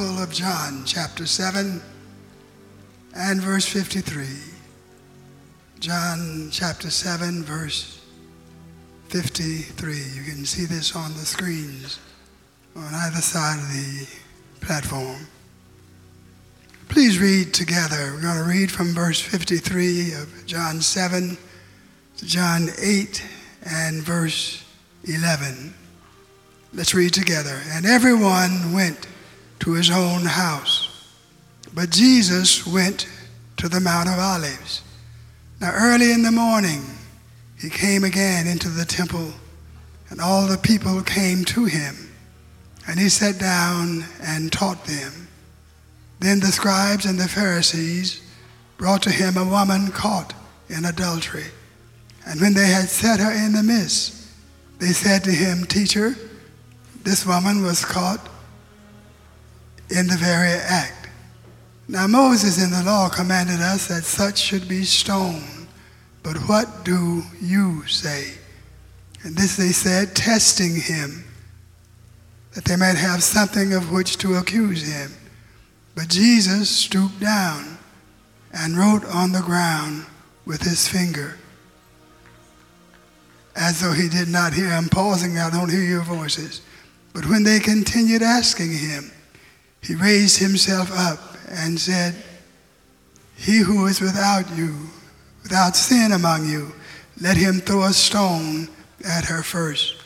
Gospel of John, chapter 7, and verse 53. John chapter 7, verse 53. You can see this on the screens on either side of the platform. Please read together. We're going to read from verse 53 of John 7 to John 8 and verse 11. Let's read together. And everyone went to his own house. But Jesus went to the Mount of Olives. Now, early in the morning, he came again into the temple, and all the people came to him. And he sat down and taught them. Then the scribes and the Pharisees brought to him a woman caught in adultery. And when they had set her in the midst, they said to him, Teacher, this woman was caught in the very act. Now, Moses in the law commanded us that such should be stoned. But what do you say? And this they said, testing him, that they might have something of which to accuse him. But Jesus stooped down and wrote on the ground with his finger, as though he did not hear. I'm pausing, I don't hear your voices. But when they continued asking him, he raised himself up and said, He who is without you, without sin among you, let him throw a stone at her first.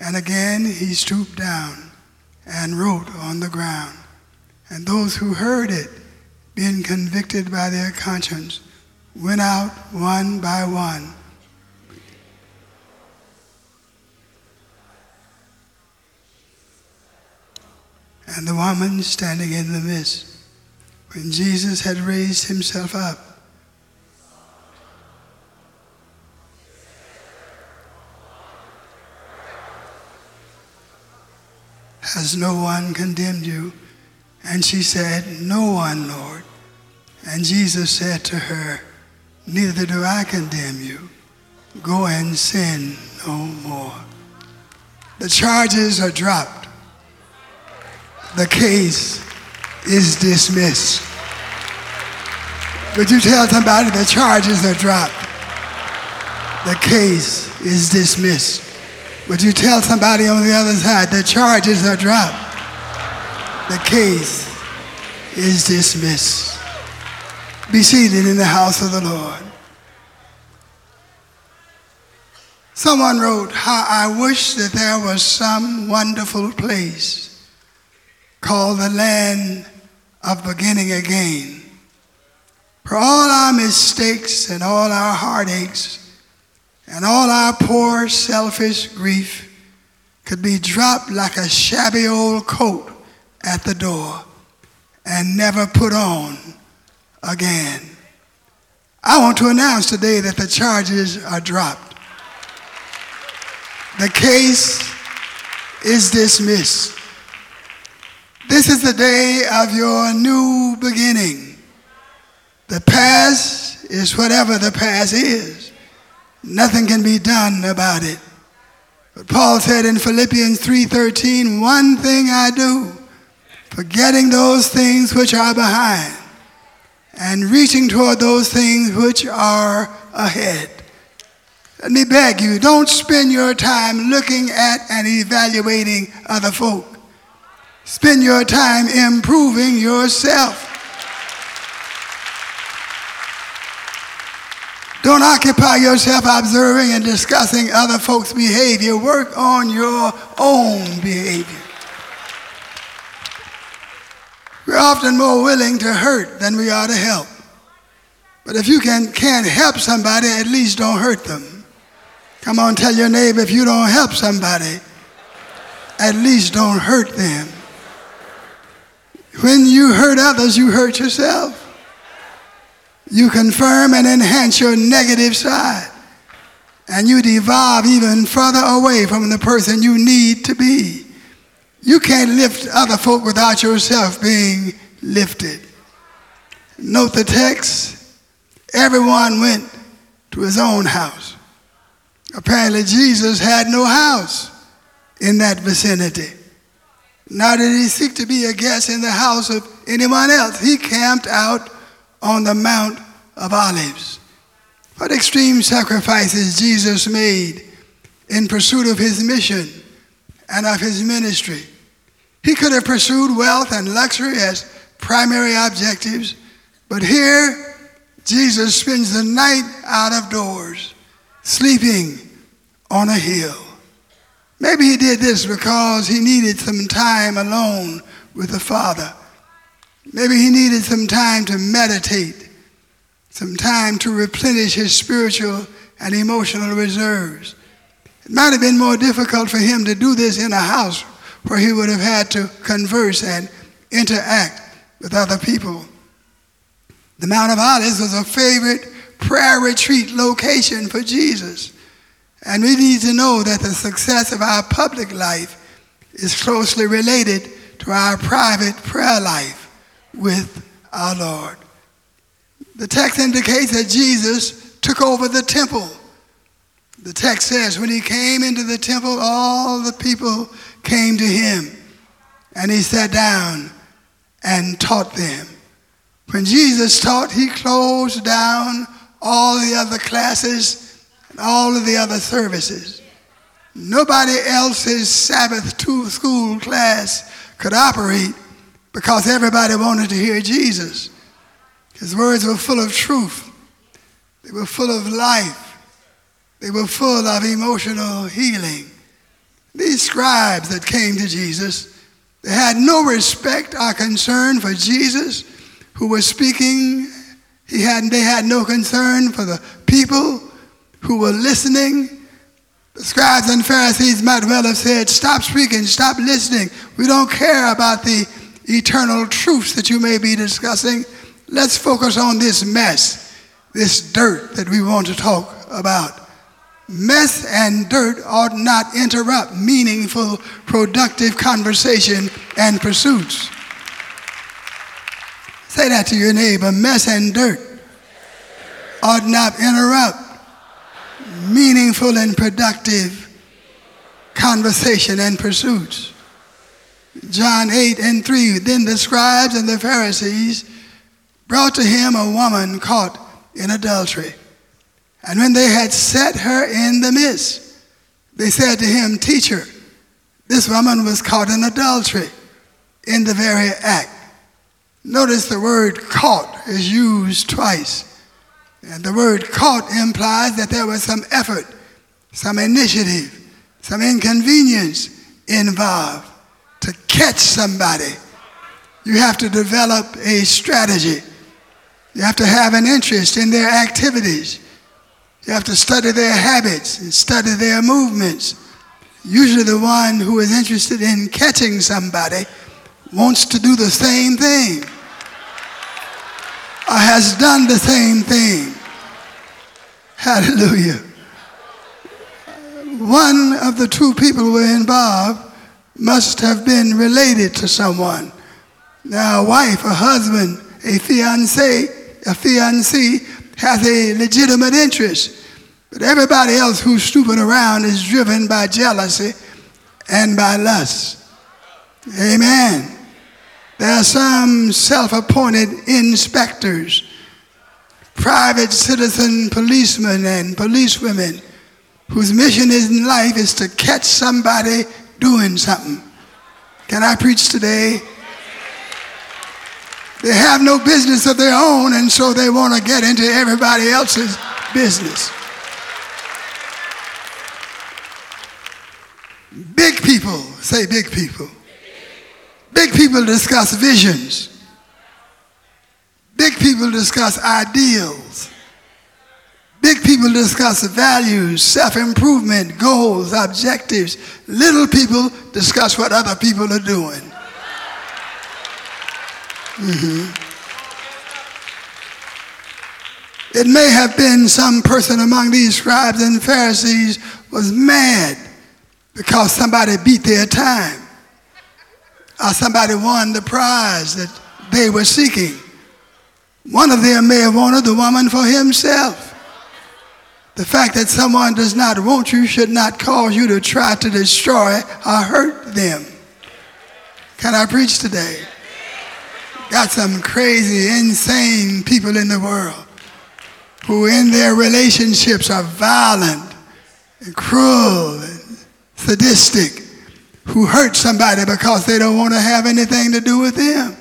And again he stooped down and wrote on the ground. And those who heard it, being convicted by their conscience, went out one by one and the woman standing in the midst. When Jesus had raised himself up, Has no one condemned you? And she said, No one, Lord. And Jesus said to her, Neither do I condemn you. Go and sin no more. The charges are dropped the case is dismissed. Would you tell somebody the charges are dropped? The case is dismissed. Would you tell somebody on the other side the charges are dropped? The case is dismissed. Be seated in the house of the Lord. Someone wrote, How I wish that there was some wonderful place called the land of beginning again. For all our mistakes and all our heartaches and all our poor selfish grief could be dropped like a shabby old coat at the door and never put on again. I want to announce today that the charges are dropped. The case is dismissed. This is the day of your new beginning. The past is whatever the past is. Nothing can be done about it. But Paul said in Philippians 3:13, "One thing I do, forgetting those things which are behind and reaching toward those things which are ahead." Let me beg you, don't spend your time looking at and evaluating other folk. Spend your time improving yourself. Don't occupy yourself observing and discussing other folks' behavior. Work on your own behavior. We're often more willing to hurt than we are to help. But if you can, can't help somebody, at least don't hurt them. Come on, tell your neighbor if you don't help somebody, at least don't hurt them. When you hurt others, you hurt yourself. You confirm and enhance your negative side. And you devolve even further away from the person you need to be. You can't lift other folk without yourself being lifted. Note the text. Everyone went to his own house. Apparently, Jesus had no house in that vicinity. Nor did he seek to be a guest in the house of anyone else. He camped out on the Mount of Olives. What extreme sacrifices Jesus made in pursuit of his mission and of his ministry. He could have pursued wealth and luxury as primary objectives, but here Jesus spends the night out of doors, sleeping on a hill. Maybe he did this because he needed some time alone with the Father. Maybe he needed some time to meditate, some time to replenish his spiritual and emotional reserves. It might have been more difficult for him to do this in a house where he would have had to converse and interact with other people. The Mount of Olives was a favorite prayer retreat location for Jesus. And we need to know that the success of our public life is closely related to our private prayer life with our Lord. The text indicates that Jesus took over the temple. The text says, when he came into the temple, all the people came to him, and he sat down and taught them. When Jesus taught, he closed down all the other classes and all of the other services. Nobody else's Sabbath school class could operate because everybody wanted to hear Jesus. His words were full of truth, they were full of life, they were full of emotional healing. These scribes that came to Jesus, they had no respect or concern for Jesus who was speaking. He had, they had no concern for the people who were listening. The scribes and Pharisees might well have said, Stop speaking, stop listening. We don't care about the eternal truths that you may be discussing. Let's focus on this mess, this dirt that we want to talk about. Mess and dirt ought not interrupt meaningful, productive conversation and pursuits. Say that to your neighbor mess and dirt ought not interrupt meaningful and productive conversation and pursuits. John 8 and 3 Then the scribes and the Pharisees brought to him a woman caught in adultery. And when they had set her in the midst, they said to him, Teacher, this woman was caught in adultery in the very act. Notice the word caught is used twice. And the word caught implies that there was some effort, some initiative, some inconvenience involved to catch somebody. You have to develop a strategy. You have to have an interest in their activities. You have to study their habits and study their movements. Usually, the one who is interested in catching somebody wants to do the same thing has done the same thing. Hallelujah. One of the two people who were involved must have been related to someone. Now, a wife, a husband, a fiance, a fiancé has a legitimate interest. But everybody else who's stooping around is driven by jealousy and by lust. Amen. There are some self appointed inspectors, private citizen policemen and policewomen whose mission in life is to catch somebody doing something. Can I preach today? They have no business of their own, and so they want to get into everybody else's business. Big people, say big people. Big people discuss visions. Big people discuss ideals. Big people discuss values, self improvement, goals, objectives. Little people discuss what other people are doing. Mm-hmm. It may have been some person among these scribes and Pharisees was mad because somebody beat their time or somebody won the prize that they were seeking. One of them may have wanted the woman for himself. The fact that someone does not want you should not cause you to try to destroy or hurt them. Can I preach today? Got some crazy, insane people in the world who, in their relationships, are violent and cruel and sadistic, who hurt somebody because they don't want to have anything to do with them.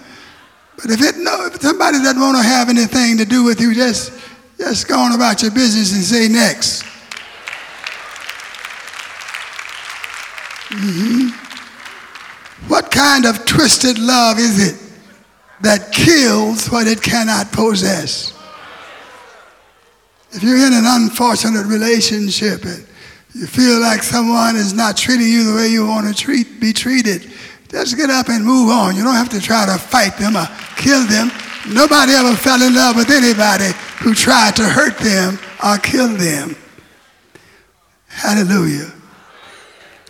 But if, it, no, if somebody doesn't want to have anything to do with you, just, just go on about your business and say next. Mm-hmm. What kind of twisted love is it that kills what it cannot possess? If you're in an unfortunate relationship and you feel like someone is not treating you the way you want to treat, be treated, just get up and move on. You don't have to try to fight them or kill them. Nobody ever fell in love with anybody who tried to hurt them or kill them. Hallelujah.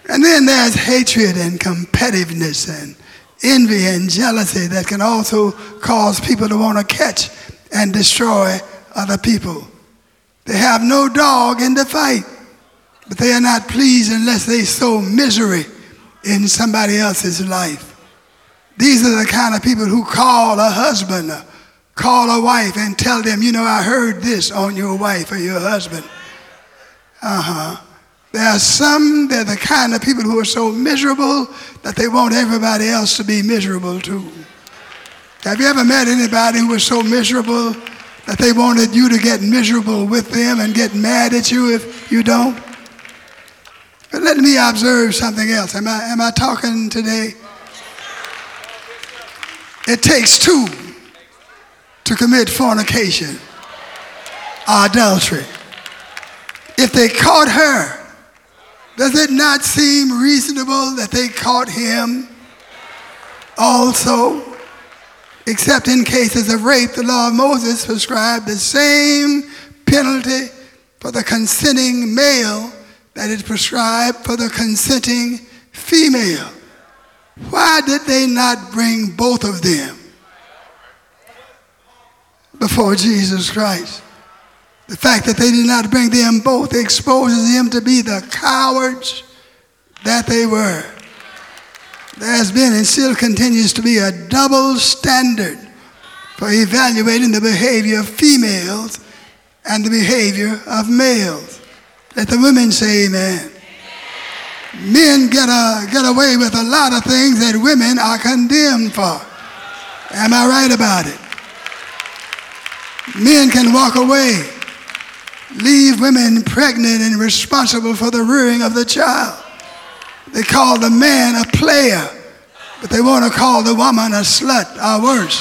And then there's hatred and competitiveness and envy and jealousy that can also cause people to want to catch and destroy other people. They have no dog in the fight, but they are not pleased unless they sow misery in somebody else's life. These are the kind of people who call a husband, call a wife, and tell them, you know, I heard this on your wife or your husband. Uh huh. There are some, they're the kind of people who are so miserable that they want everybody else to be miserable too. Have you ever met anybody who was so miserable that they wanted you to get miserable with them and get mad at you if you don't? But let me observe something else. Am I, am I talking today? It takes two to commit fornication, or adultery. If they caught her, does it not seem reasonable that they caught him also? Except in cases of rape, the law of Moses prescribed the same penalty for the consenting male that is prescribed for the consenting female. Why did they not bring both of them before Jesus Christ? The fact that they did not bring them both exposes them to be the cowards that they were. There has been and still continues to be a double standard for evaluating the behavior of females and the behavior of males. Let the women say amen. amen. Men get, a, get away with a lot of things that women are condemned for. Am I right about it? Men can walk away leave women pregnant and responsible for the rearing of the child. They call the man a player, but they want to call the woman a slut or worse.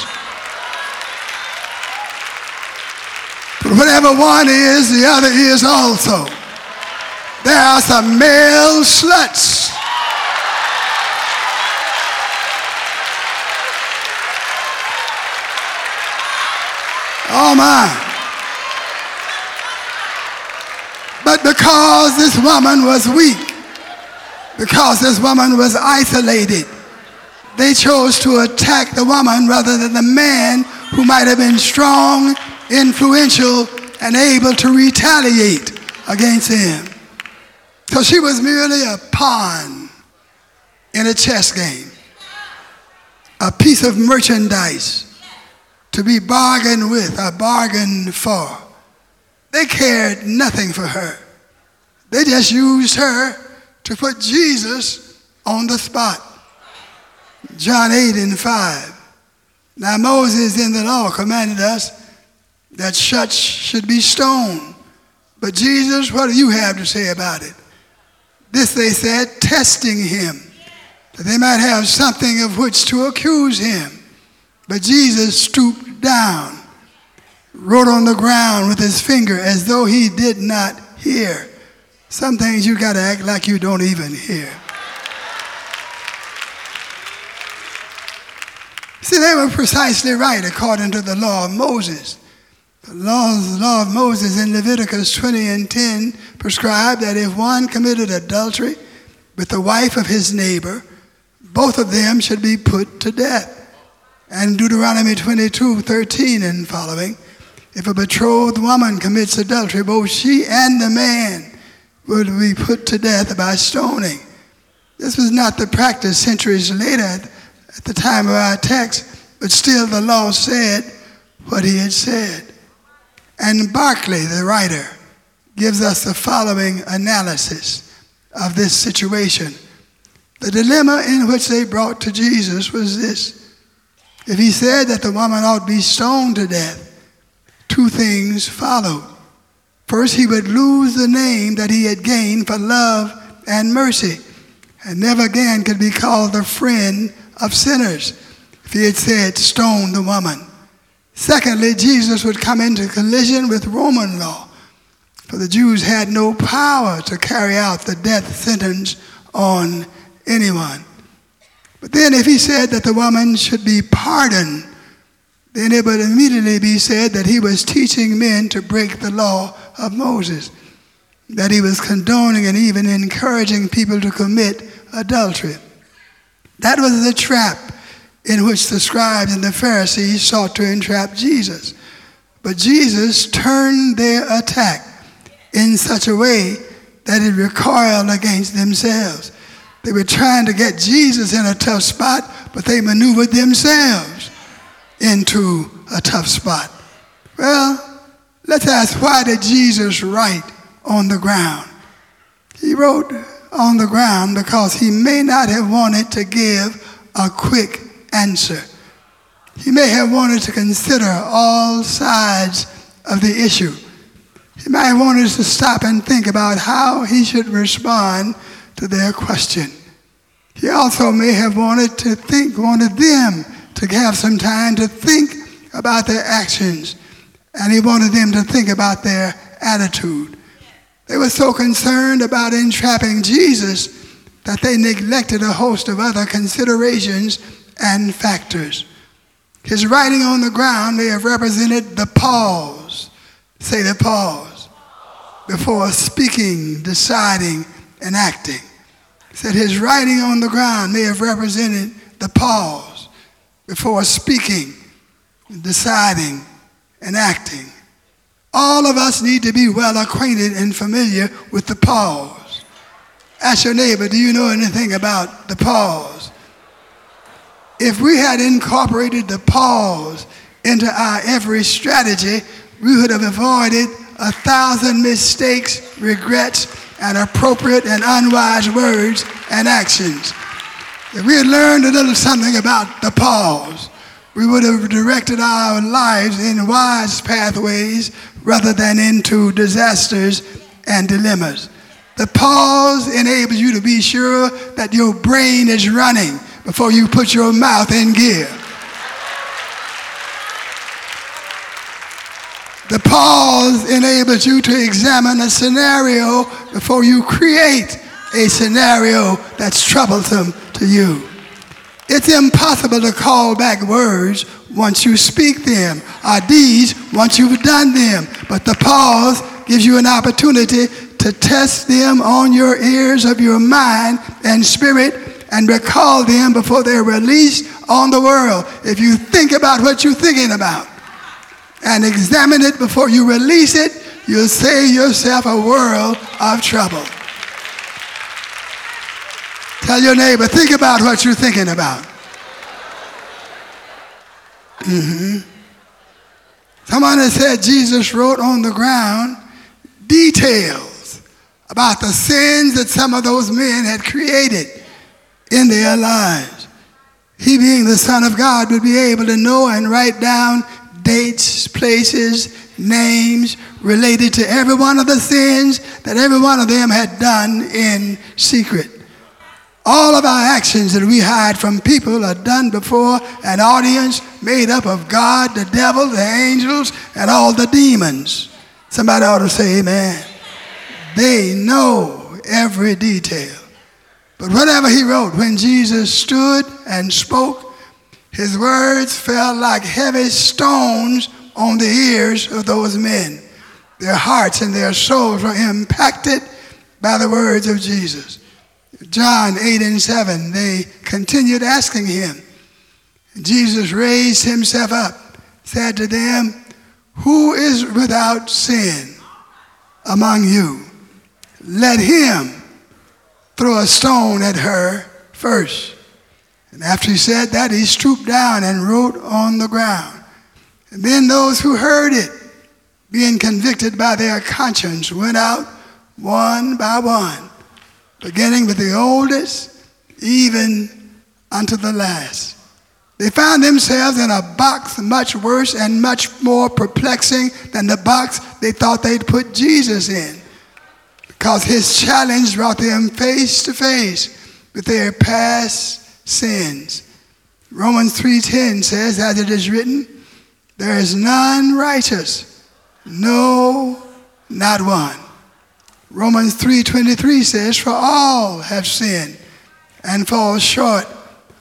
But whatever one is, the other is also. There are some male sluts. Oh my. But because this woman was weak, because this woman was isolated, they chose to attack the woman rather than the man who might have been strong, influential, and able to retaliate against him. So she was merely a pawn in a chess game, a piece of merchandise to be bargained with or bargained for. They cared nothing for her. They just used her to put Jesus on the spot. John 8 and 5. Now Moses in the law commanded us that such should be stoned. But Jesus, what do you have to say about it? This they said, testing him, that they might have something of which to accuse him. But Jesus stooped down wrote on the ground with his finger as though he did not hear. Some things you got to act like you don't even hear. See, they were precisely right according to the law of Moses. The law, of Moses in Leviticus 20 and 10 prescribed that if one committed adultery with the wife of his neighbor, both of them should be put to death. And Deuteronomy 22, 13 and following if a betrothed woman commits adultery, both she and the man will be put to death by stoning. This was not the practice centuries later at the time of our text, but still the law said what he had said. And Barclay, the writer, gives us the following analysis of this situation. The dilemma in which they brought to Jesus was this. If he said that the woman ought to be stoned to death, two things followed. First, he would lose the name that he had gained for love and mercy, and never again could be called the friend of sinners if he had said, Stone the woman. Secondly, Jesus would come into collision with Roman law, for the Jews had no power to carry out the death sentence on anyone. But then, if he said that the woman should be pardoned, then it would immediately be said that he was teaching men to break the law of Moses, that he was condoning and even encouraging people to commit adultery. That was the trap in which the scribes and the Pharisees sought to entrap Jesus. But Jesus turned their attack in such a way that it recoiled against themselves. They were trying to get Jesus in a tough spot, but they maneuvered themselves into a tough spot. Well, let's ask why did Jesus write on the ground? He wrote on the ground because he may not have wanted to give a quick answer. He may have wanted to consider all sides of the issue. He might have wanted to stop and think about how he should respond to their question. He also may have wanted to think, wanted them to have some time to think about their actions, and he wanted them to think about their attitude. They were so concerned about entrapping Jesus that they neglected a host of other considerations and factors. His writing on the ground may have represented the pause. Say the pause. Before speaking, deciding, and acting. Said his writing on the ground may have represented the pause before speaking, deciding, and acting. All of us need to be well acquainted and familiar with the pause. Ask your neighbor, do you know anything about the pause? If we had incorporated the pause into our every strategy, we would have avoided a thousand mistakes, regrets, and appropriate and unwise words and actions. If we had learned a little something about the pause, we would have directed our lives in wise pathways rather than into disasters and dilemmas. The pause enables you to be sure that your brain is running before you put your mouth in gear. The pause enables you to examine a scenario before you create a scenario that's troublesome to you. It's impossible to call back words once you speak them, or deeds once you've done them. But the pause gives you an opportunity to test them on your ears of your mind and spirit and recall them before they're released on the world. If you think about what you're thinking about and examine it before you release it, you'll save yourself a world of trouble. Tell your neighbor, think about what you're thinking about. Mm-hmm. Someone has said Jesus wrote on the ground details about the sins that some of those men had created in their lives. He, being the Son of God, would be able to know and write down dates, places, names related to every one of the sins that every one of them had done in secret. All of our actions that we hide from people are done before an audience made up of God, the devil, the angels, and all the demons. Somebody ought to say amen. They know every detail. But whatever he wrote, when Jesus stood and spoke, his words fell like heavy stones on the ears of those men. Their hearts and their souls were impacted by the words of Jesus. John 8 and 7, they continued asking him. Jesus raised himself up, said to them, Who is without sin among you? Let him throw a stone at her first. And after he said that, he stooped down and wrote on the ground. And then those who heard it, being convicted by their conscience, went out one by one, beginning with the oldest, even unto the last. They found themselves in a box much worse and much more perplexing than the box they thought they'd put Jesus in. Because his challenge brought them face to face with their past sins. Romans 3:10 says, as it is written, there is none righteous, no, not one. Romans 3:23 says, for all have sinned and fall short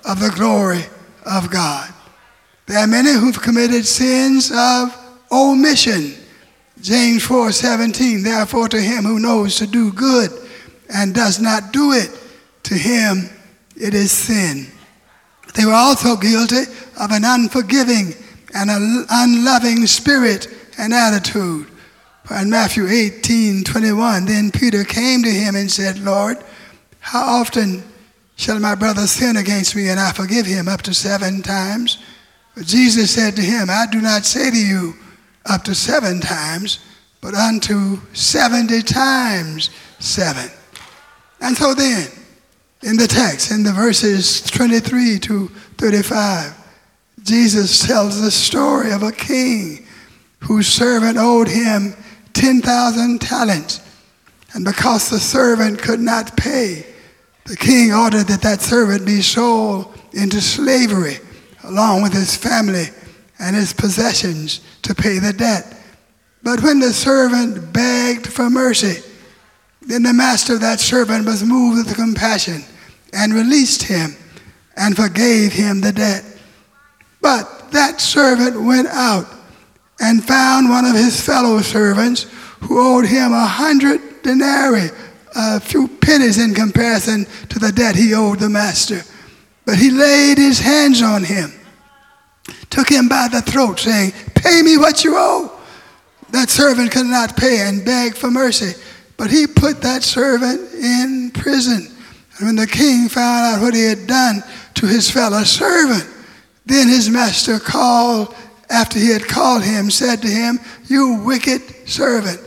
of the glory of God. There are many who've committed sins of omission. James 4 17, therefore to him who knows to do good and does not do it, to him it is sin. They were also guilty of an unforgiving and an unloving spirit and attitude. In Matthew 18 21, then Peter came to him and said, Lord, how often Shall my brother sin against me and I forgive him up to seven times? But Jesus said to him, I do not say to you up to seven times, but unto 70 times seven. And so then, in the text, in the verses 23 to 35, Jesus tells the story of a king whose servant owed him 10,000 talents. And because the servant could not pay, the king ordered that that servant be sold into slavery along with his family and his possessions to pay the debt. But when the servant begged for mercy, then the master of that servant was moved with compassion and released him and forgave him the debt. But that servant went out and found one of his fellow servants who owed him a hundred denarii a few pennies in comparison to the debt he owed the master. But he laid his hands on him, took him by the throat, saying, Pay me what you owe. That servant could not pay and begged for mercy. But he put that servant in prison. And when the king found out what he had done to his fellow servant, then his master called, after he had called him, said to him, You wicked servant.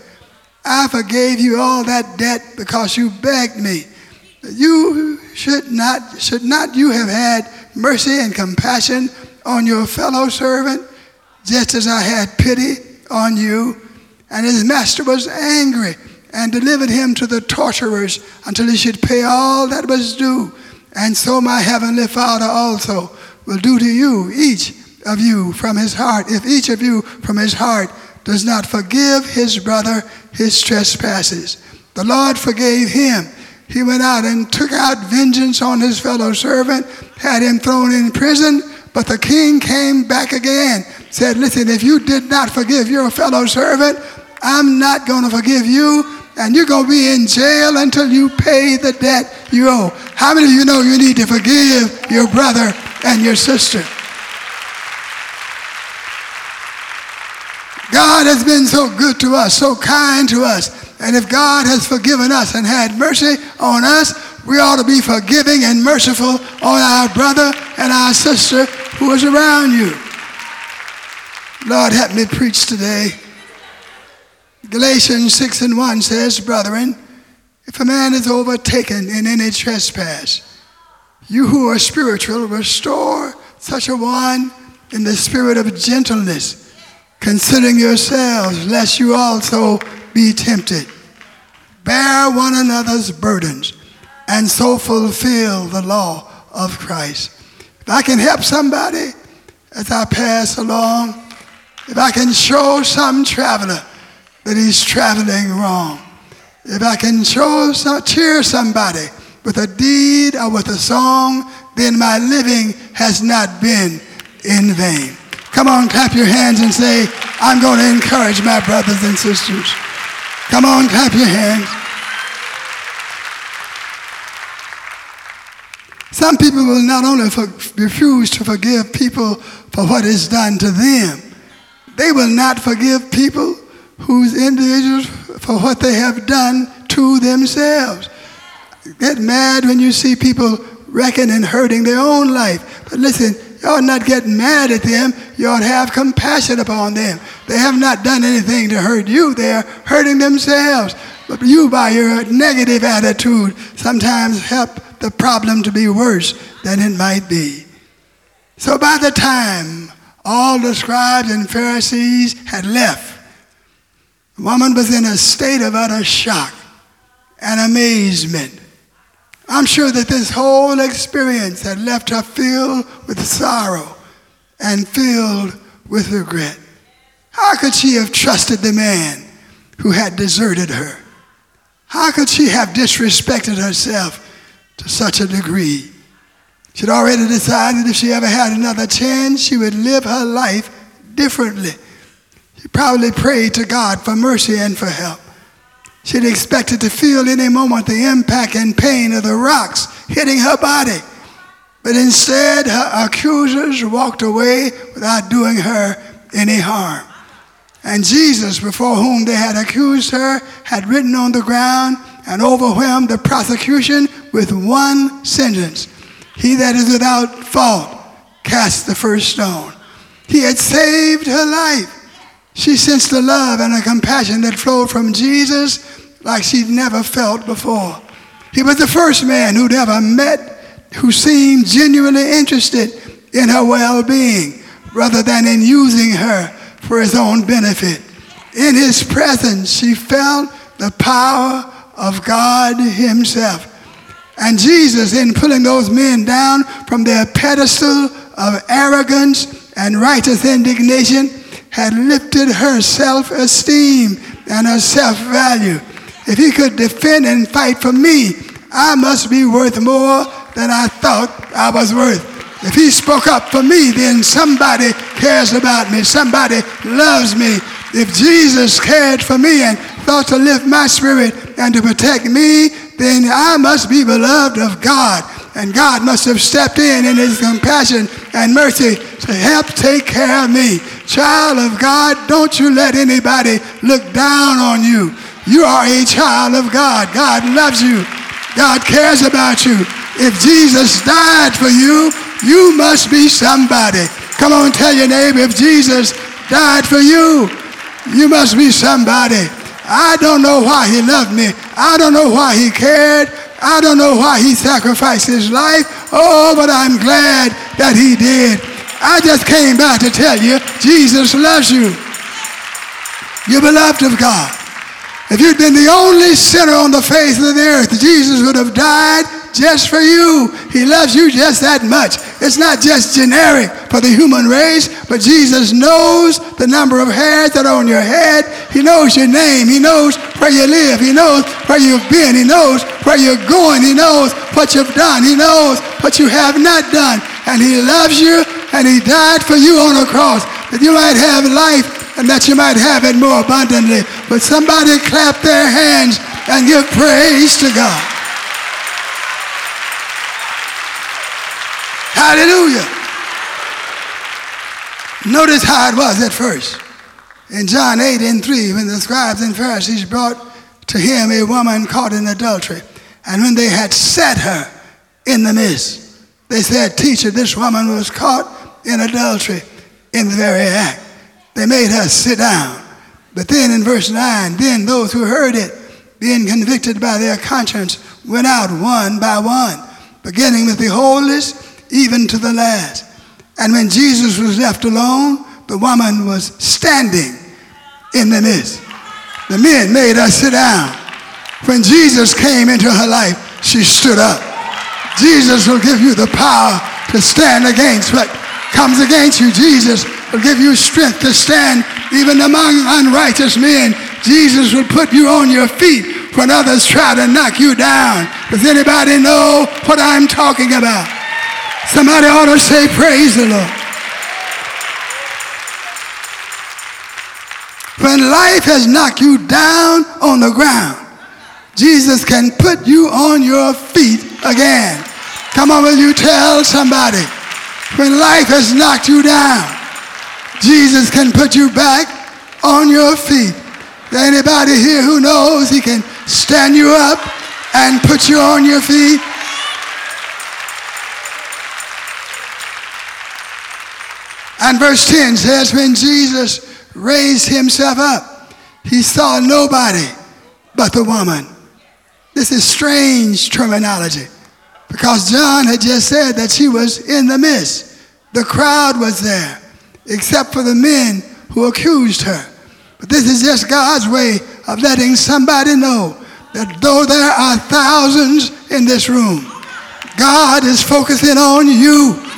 I forgave you all that debt because you begged me. You should not, should not you have had mercy and compassion on your fellow servant, just as I had pity on you? And his master was angry and delivered him to the torturers until he should pay all that was due. And so my heavenly Father also will do to you, each of you from his heart, if each of you from his heart does not forgive his brother his trespasses. The Lord forgave him. He went out and took out vengeance on his fellow servant, had him thrown in prison, but the king came back again, said, Listen, if you did not forgive your fellow servant, I'm not going to forgive you, and you're going to be in jail until you pay the debt you owe. How many of you know you need to forgive your brother and your sister? God has been so good to us, so kind to us. And if God has forgiven us and had mercy on us, we ought to be forgiving and merciful on our brother and our sister who is around you. Lord, help me preach today. Galatians 6 and 1 says, Brethren, if a man is overtaken in any trespass, you who are spiritual, restore such a one in the spirit of gentleness considering yourselves, lest you also be tempted. Bear one another's burdens, and so fulfill the law of Christ. If I can help somebody as I pass along, if I can show some traveler that he's traveling wrong, if I can show some, cheer somebody with a deed or with a song, then my living has not been in vain. Come on, clap your hands and say, I'm going to encourage my brothers and sisters. Come on, clap your hands. Some people will not only for, refuse to forgive people for what is done to them, they will not forgive people whose individuals for what they have done to themselves. Get mad when you see people wrecking and hurting their own life. But listen, ought not get mad at them. You ought have compassion upon them. They have not done anything to hurt you. They are hurting themselves. But you, by your negative attitude, sometimes help the problem to be worse than it might be. So by the time all the scribes and Pharisees had left, the woman was in a state of utter shock and amazement. I'm sure that this whole experience had left her filled with sorrow and filled with regret. How could she have trusted the man who had deserted her? How could she have disrespected herself to such a degree? She'd already decided if she ever had another chance, she would live her life differently. She probably prayed to God for mercy and for help. She'd expected to feel any moment the impact and pain of the rocks hitting her body. But instead, her accusers walked away without doing her any harm. And Jesus, before whom they had accused her, had written on the ground and overwhelmed the prosecution with one sentence He that is without fault, cast the first stone. He had saved her life. She sensed the love and the compassion that flowed from Jesus like she'd never felt before. He was the first man who'd ever met who seemed genuinely interested in her well being rather than in using her for his own benefit. In his presence, she felt the power of God Himself. And Jesus, in pulling those men down from their pedestal of arrogance and righteous indignation, had lifted her self esteem and her self value. If he could defend and fight for me, I must be worth more than I thought I was worth. If he spoke up for me, then somebody cares about me. Somebody loves me. If Jesus cared for me and thought to lift my spirit and to protect me, then I must be beloved of God. And God must have stepped in in his compassion and mercy to help take care of me. Child of God, don't you let anybody look down on you. You are a child of God. God loves you. God cares about you. If Jesus died for you, you must be somebody. Come on, tell your neighbor, if Jesus died for you, you must be somebody. I don't know why he loved me. I don't know why he cared. I don't know why he sacrificed his life. Oh, but I'm glad that he did. I just came by to tell you Jesus loves you. You're beloved of God. If you'd been the only sinner on the face of the earth, Jesus would have died just for you. He loves you just that much. It's not just generic for the human race, but Jesus knows the number of hairs that are on your head. He knows your name. He knows where you live. He knows where you've been. He knows where you're going. He knows what you've done. He knows what you have not done. And he loves you and he died for you on a cross that you might have life and that you might have it more abundantly. But somebody clap their hands and give praise to God. Hallelujah. Notice how it was at first. In John 8 and 3, when the scribes and Pharisees brought to him a woman caught in adultery, and when they had set her in the midst, they said, Teacher, this woman was caught in adultery in the very act. They made her sit down. But then in verse 9, then those who heard it, being convicted by their conscience, went out one by one, beginning with the oldest even to the last. And when Jesus was left alone, the woman was standing in the midst. The men made her sit down. When Jesus came into her life, she stood up. Jesus will give you the power to stand against what comes against you. Jesus will give you strength to stand even among unrighteous men. Jesus will put you on your feet when others try to knock you down. Does anybody know what I'm talking about? Somebody ought to say, Praise the Lord. When life has knocked you down on the ground, Jesus can put you on your feet again. Come on, will you tell somebody? When life has knocked you down, Jesus can put you back on your feet. Anybody here who knows he can stand you up and put you on your feet? And verse 10 says, When Jesus raised himself up, he saw nobody but the woman. This is strange terminology because John had just said that she was in the midst. The crowd was there, except for the men who accused her. But this is just God's way of letting somebody know that though there are thousands in this room, God is focusing on you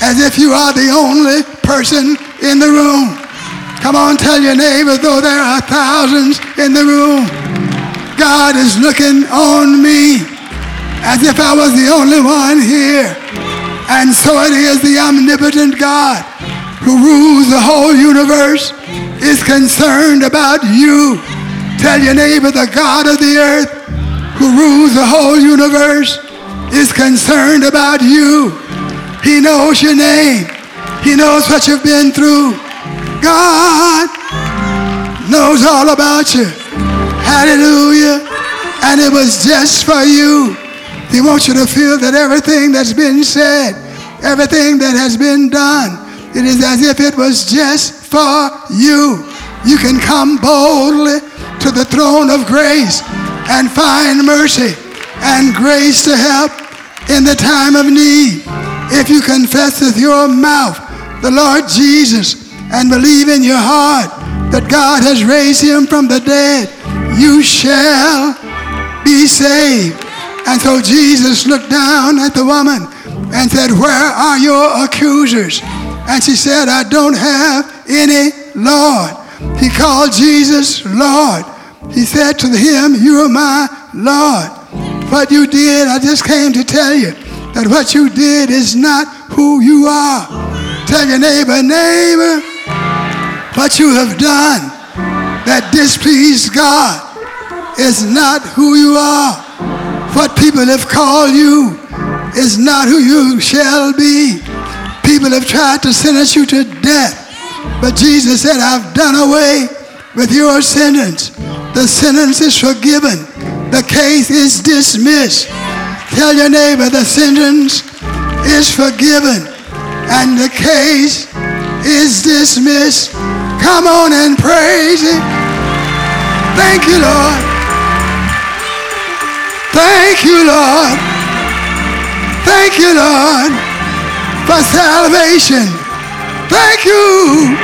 as if you are the only person in the room. Come on, tell your neighbor, though there are thousands in the room, God is looking on me as if I was the only one here. And so it is the omnipotent God who rules the whole universe is concerned about you. Tell your neighbor, the God of the earth who rules the whole universe is concerned about you. He knows your name. He knows what you've been through. God knows all about you. Hallelujah. And it was just for you. He wants you to feel that everything that's been said, everything that has been done, it is as if it was just for you. You can come boldly to the throne of grace and find mercy and grace to help in the time of need. If you confess with your mouth the Lord Jesus and believe in your heart that God has raised him from the dead, you shall be saved. And so Jesus looked down at the woman and said, Where are your accusers? And she said, I don't have any Lord. He called Jesus Lord. He said to him, You are my Lord. What you did, I just came to tell you that what you did is not who you are. Tell your neighbor, neighbor, what you have done that displeased God is not who you are. What people have called you is not who you shall be. People have tried to sentence you to death. But Jesus said, I've done away with your sentence. The sentence is forgiven. The case is dismissed. Tell your neighbor the sentence is forgiven and the case is dismissed. Come on and praise Him. Thank you, Lord. Thank you, Lord. Thank you, Lord, for salvation. Thank you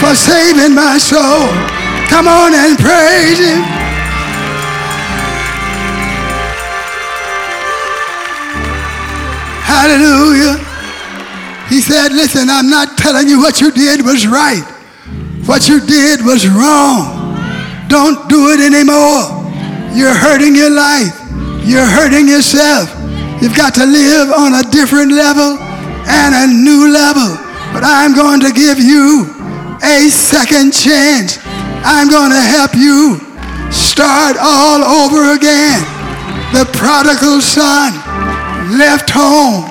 for saving my soul. Come on and praise Him. Hallelujah. He said, Listen, I'm not telling you what you did was right. What you did was wrong. Don't do it anymore. You're hurting your life. You're hurting yourself. You've got to live on a different level and a new level. But I'm going to give you a second chance. I'm going to help you start all over again. The prodigal son left home,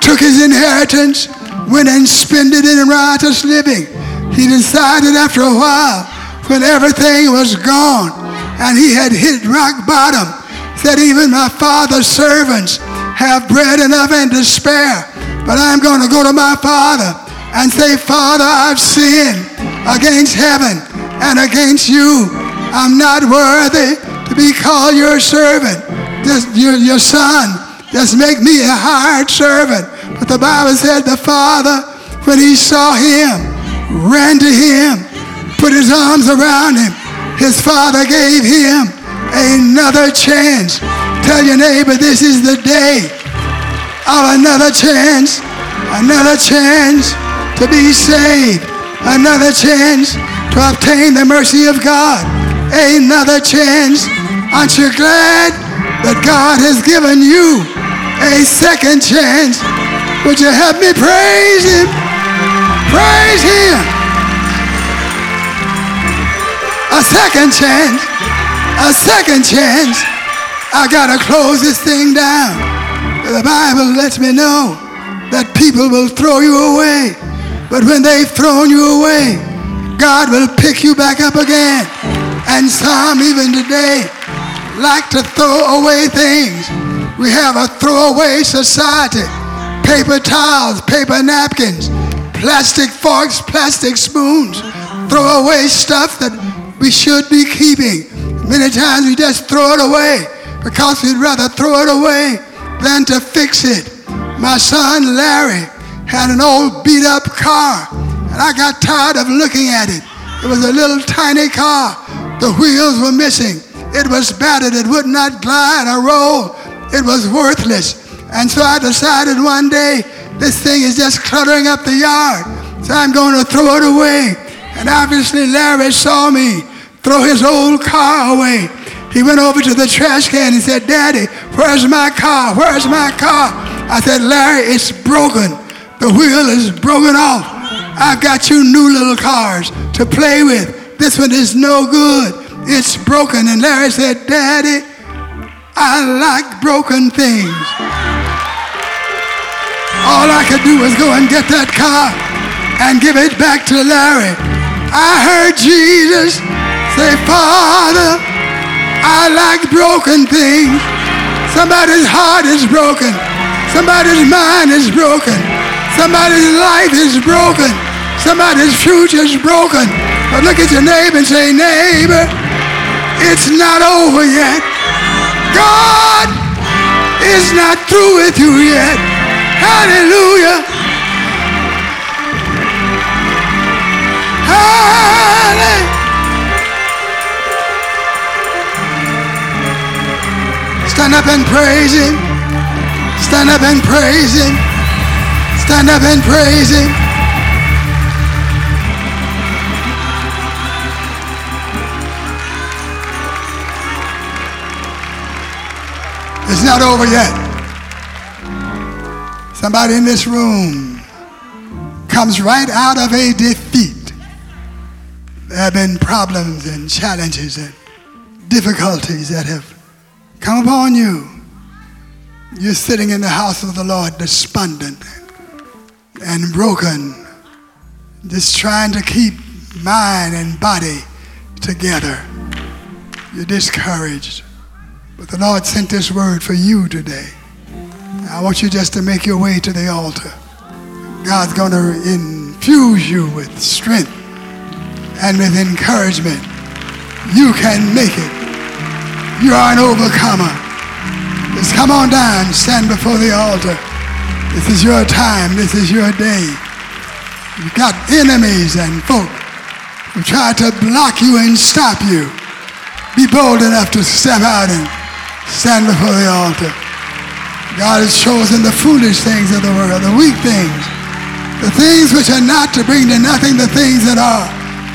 took his inheritance, went and spent it in riotous living. He decided after a while, when everything was gone and he had hit rock bottom, that even my father's servants have bread enough and to spare. But I'm going to go to my father and say, Father, I've sinned against heaven and against you. I'm not worthy to be called your servant, your, your son. Just make me a hired servant. But the Bible said the father, when he saw him, ran to him, put his arms around him. His father gave him another chance. Tell your neighbor this is the day of another chance, another chance to be saved, another chance to obtain the mercy of God, another chance. Aren't you glad that God has given you a second chance? Would you help me praise Him? Praise Him. A second chance a second chance. I gotta close this thing down. The Bible lets me know that people will throw you away. But when they've thrown you away, God will pick you back up again. And some even today like to throw away things. We have a throwaway society. Paper towels, paper napkins, plastic forks, plastic spoons, throw away stuff that we should be keeping. Many times we just throw it away because we'd rather throw it away than to fix it. My son Larry had an old beat up car, and I got tired of looking at it. It was a little tiny car. The wheels were missing. It was battered. It would not glide or roll. It was worthless. And so I decided one day this thing is just cluttering up the yard. So I'm going to throw it away. And obviously Larry saw me throw his old car away. He went over to the trash can and said, Daddy, where's my car? Where's my car? I said, Larry, it's broken. The wheel is broken off. I've got you new little cars to play with. This one is no good. It's broken. And Larry said, Daddy, I like broken things. All I could do was go and get that car and give it back to Larry. I heard Jesus say, Father, I like broken things. Somebody's heart is broken. Somebody's mind is broken. Somebody's life is broken. Somebody's future is broken. But look at your neighbor and say, neighbor, it's not over yet. God is not through with you yet. Hallelujah. Hallelujah. Stand up and praise him. Stand up and praise him. Stand up and praise him. It's not over yet. Somebody in this room comes right out of a defeat. There have been problems and challenges and difficulties that have come upon you. You're sitting in the house of the Lord despondent and broken, just trying to keep mind and body together. You're discouraged. But the Lord sent this word for you today. I want you just to make your way to the altar. God's going to infuse you with strength and with encouragement. You can make it. You are an overcomer. Just come on down, stand before the altar. This is your time. This is your day. You've got enemies and folk who try to block you and stop you. Be bold enough to step out and stand before the altar. God has chosen the foolish things of the world, the weak things, the things which are not to bring to nothing the things that are,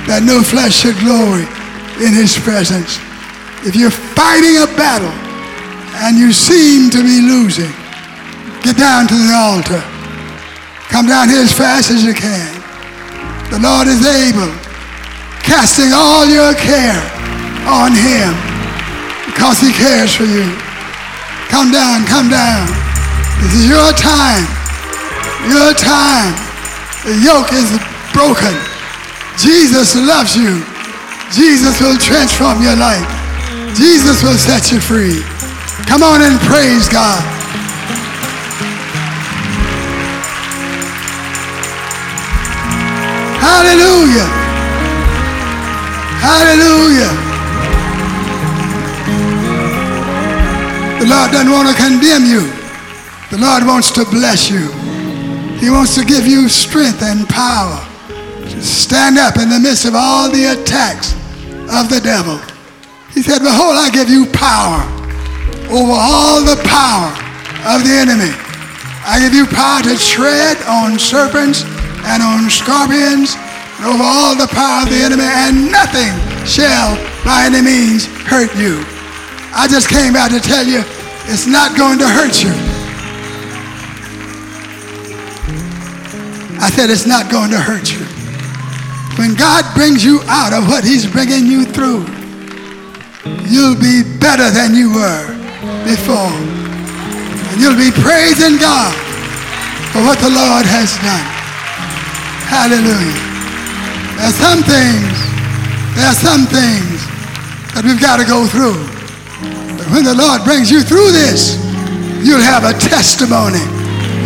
that no flesh should glory in his presence. If you're fighting a battle and you seem to be losing, get down to the altar. Come down here as fast as you can. The Lord is able, casting all your care on him because he cares for you. Come down, come down. This is your time. Your time. The yoke is broken. Jesus loves you. Jesus will transform your life. Jesus will set you free. Come on and praise God. Hallelujah. Hallelujah. The Lord doesn't want to condemn you. The Lord wants to bless you. He wants to give you strength and power to stand up in the midst of all the attacks of the devil. He said, Behold, I give you power over all the power of the enemy. I give you power to tread on serpents and on scorpions and over all the power of the enemy, and nothing shall by any means hurt you. I just came out to tell you it's not going to hurt you. I said it's not going to hurt you. When God brings you out of what he's bringing you through, you'll be better than you were before. And you'll be praising God for what the Lord has done. Hallelujah. There are some things, there are some things that we've got to go through when the Lord brings you through this, you'll have a testimony.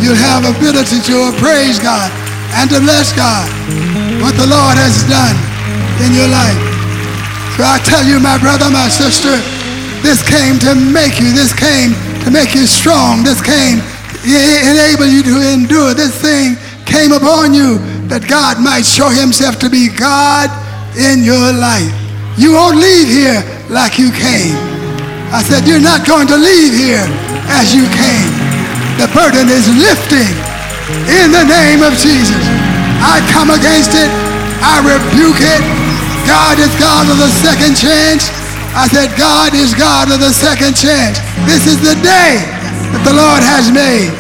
You'll have ability to praise God and to bless God what the Lord has done in your life. So I tell you, my brother, my sister, this came to make you. This came to make you strong. This came to enable you to endure. This thing came upon you that God might show himself to be God in your life. You won't leave here like you came. I said, you're not going to leave here as you came. The burden is lifting in the name of Jesus. I come against it. I rebuke it. God is God of the second chance. I said, God is God of the second chance. This is the day that the Lord has made.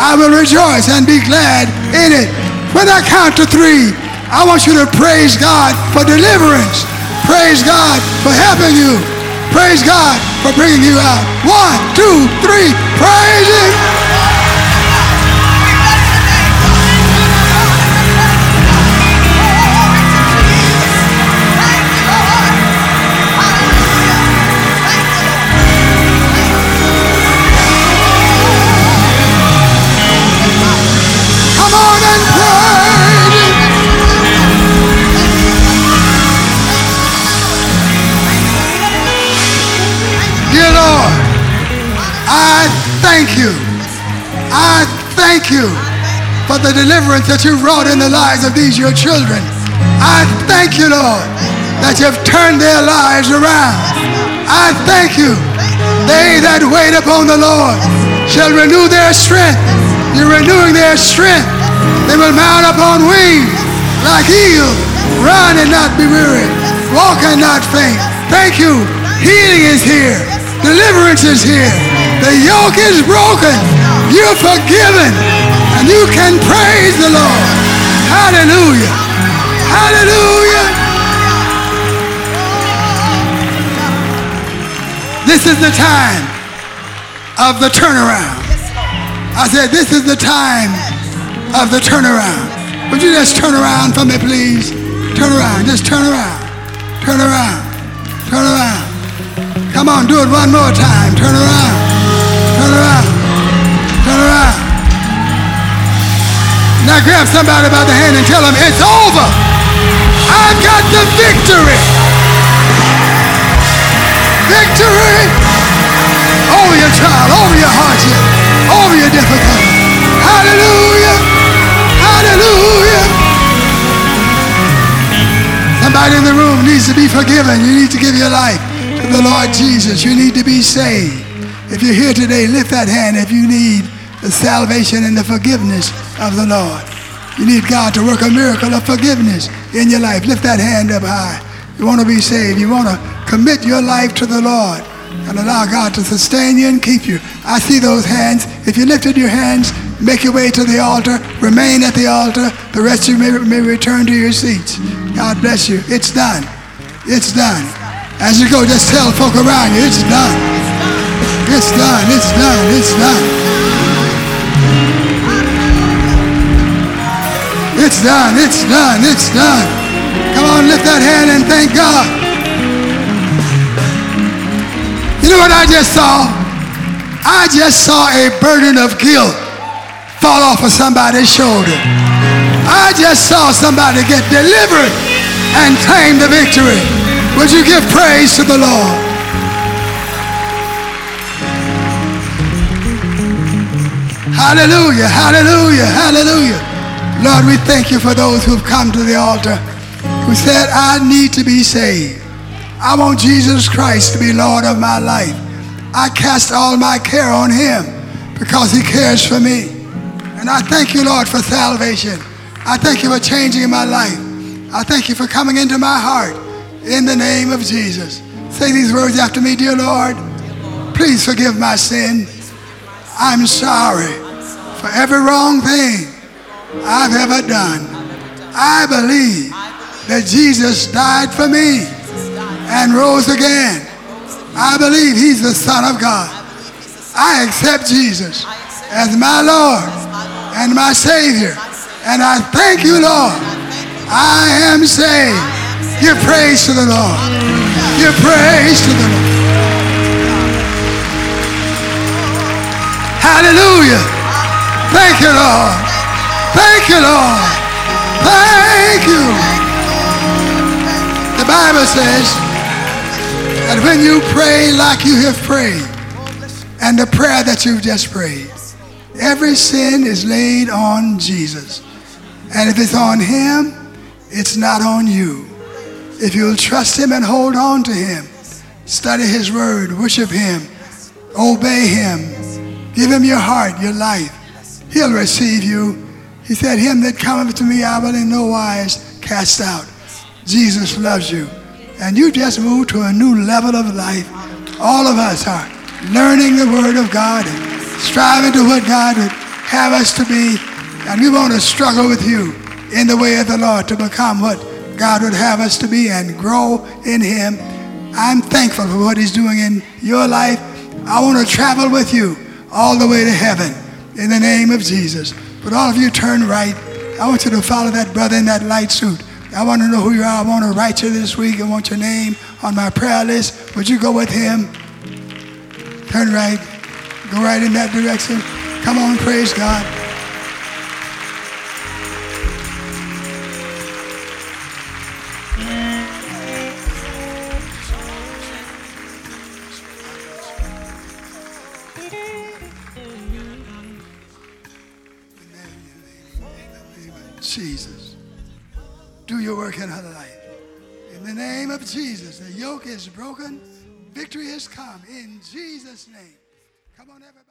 I will rejoice and be glad in it. When I count to three, I want you to praise God for deliverance. Praise God for helping you. Praise God for bringing you out. One, two, three. Praise Him. Thank you for the deliverance that you wrought in the lives of these your children. I thank you, Lord, that you've turned their lives around. I thank you. They that wait upon the Lord shall renew their strength. You're renewing their strength. They will mount upon wings like eagles, run and not be weary, walk and not faint. Thank you. Healing is here. Deliverance is here. The yoke is broken. You're forgiven. And you can praise the Lord. Hallelujah. Hallelujah. This is the time of the turnaround. I said, this is the time of the turnaround. Would you just turn around for me, please? Turn around. Just turn around. Turn around. Turn around. Come on, do it one more time. Turn around. Now grab somebody by the hand and tell them it's over. I've got the victory. Victory over your child, over your hardship, over your difficulty. Hallelujah. Hallelujah. Somebody in the room needs to be forgiven. You need to give your life to the Lord Jesus. You need to be saved. If you're here today, lift that hand if you need the salvation and the forgiveness of the Lord. You need God to work a miracle of forgiveness in your life. Lift that hand up high. You want to be saved. You want to commit your life to the Lord and allow God to sustain you and keep you. I see those hands. If you lifted your hands, make your way to the altar. Remain at the altar. The rest of you may, may return to your seats. God bless you. It's done. It's done. As you go, just tell folk around you, it's done. It's done. It's done. It's done. It's done. It's done. It's done. It's done. Come on, lift that hand and thank God. You know what I just saw? I just saw a burden of guilt fall off of somebody's shoulder. I just saw somebody get delivered and claim the victory. Would you give praise to the Lord? Hallelujah, hallelujah, hallelujah. Lord, we thank you for those who've come to the altar who said, I need to be saved. I want Jesus Christ to be Lord of my life. I cast all my care on him because he cares for me. And I thank you, Lord, for salvation. I thank you for changing my life. I thank you for coming into my heart in the name of Jesus. Say these words after me, dear Lord. Please forgive my sin. I'm sorry for every wrong thing I've ever done. I believe that Jesus died for me and rose again. I believe he's the Son of God. I accept Jesus as my Lord and my Savior. And I thank you, Lord. I am saved. Give praise to the Lord. Give praise to the Lord. Hallelujah. Thank you, Lord. Thank you, Lord. Thank you. The Bible says that when you pray like you have prayed, and the prayer that you've just prayed, every sin is laid on Jesus. And if it's on Him, it's not on you. If you'll trust Him and hold on to Him, study His Word, worship Him, obey Him, give Him your heart, your life, He'll receive you he said, Him that cometh to me, I will in no wise cast out. Jesus loves you. And you just moved to a new level of life. All of us are learning the Word of God and striving to what God would have us to be. And we want to struggle with you in the way of the Lord to become what God would have us to be and grow in Him. I'm thankful for what He's doing in your life. I want to travel with you all the way to heaven in the name of Jesus. But all of you turn right. I want you to follow that brother in that light suit. I want to know who you are. I want to write you this week. I want your name on my prayer list. Would you go with him? Turn right. Go right in that direction. Come on, praise God. Yoke is broken, victory has come. In Jesus' name. Come on, everybody.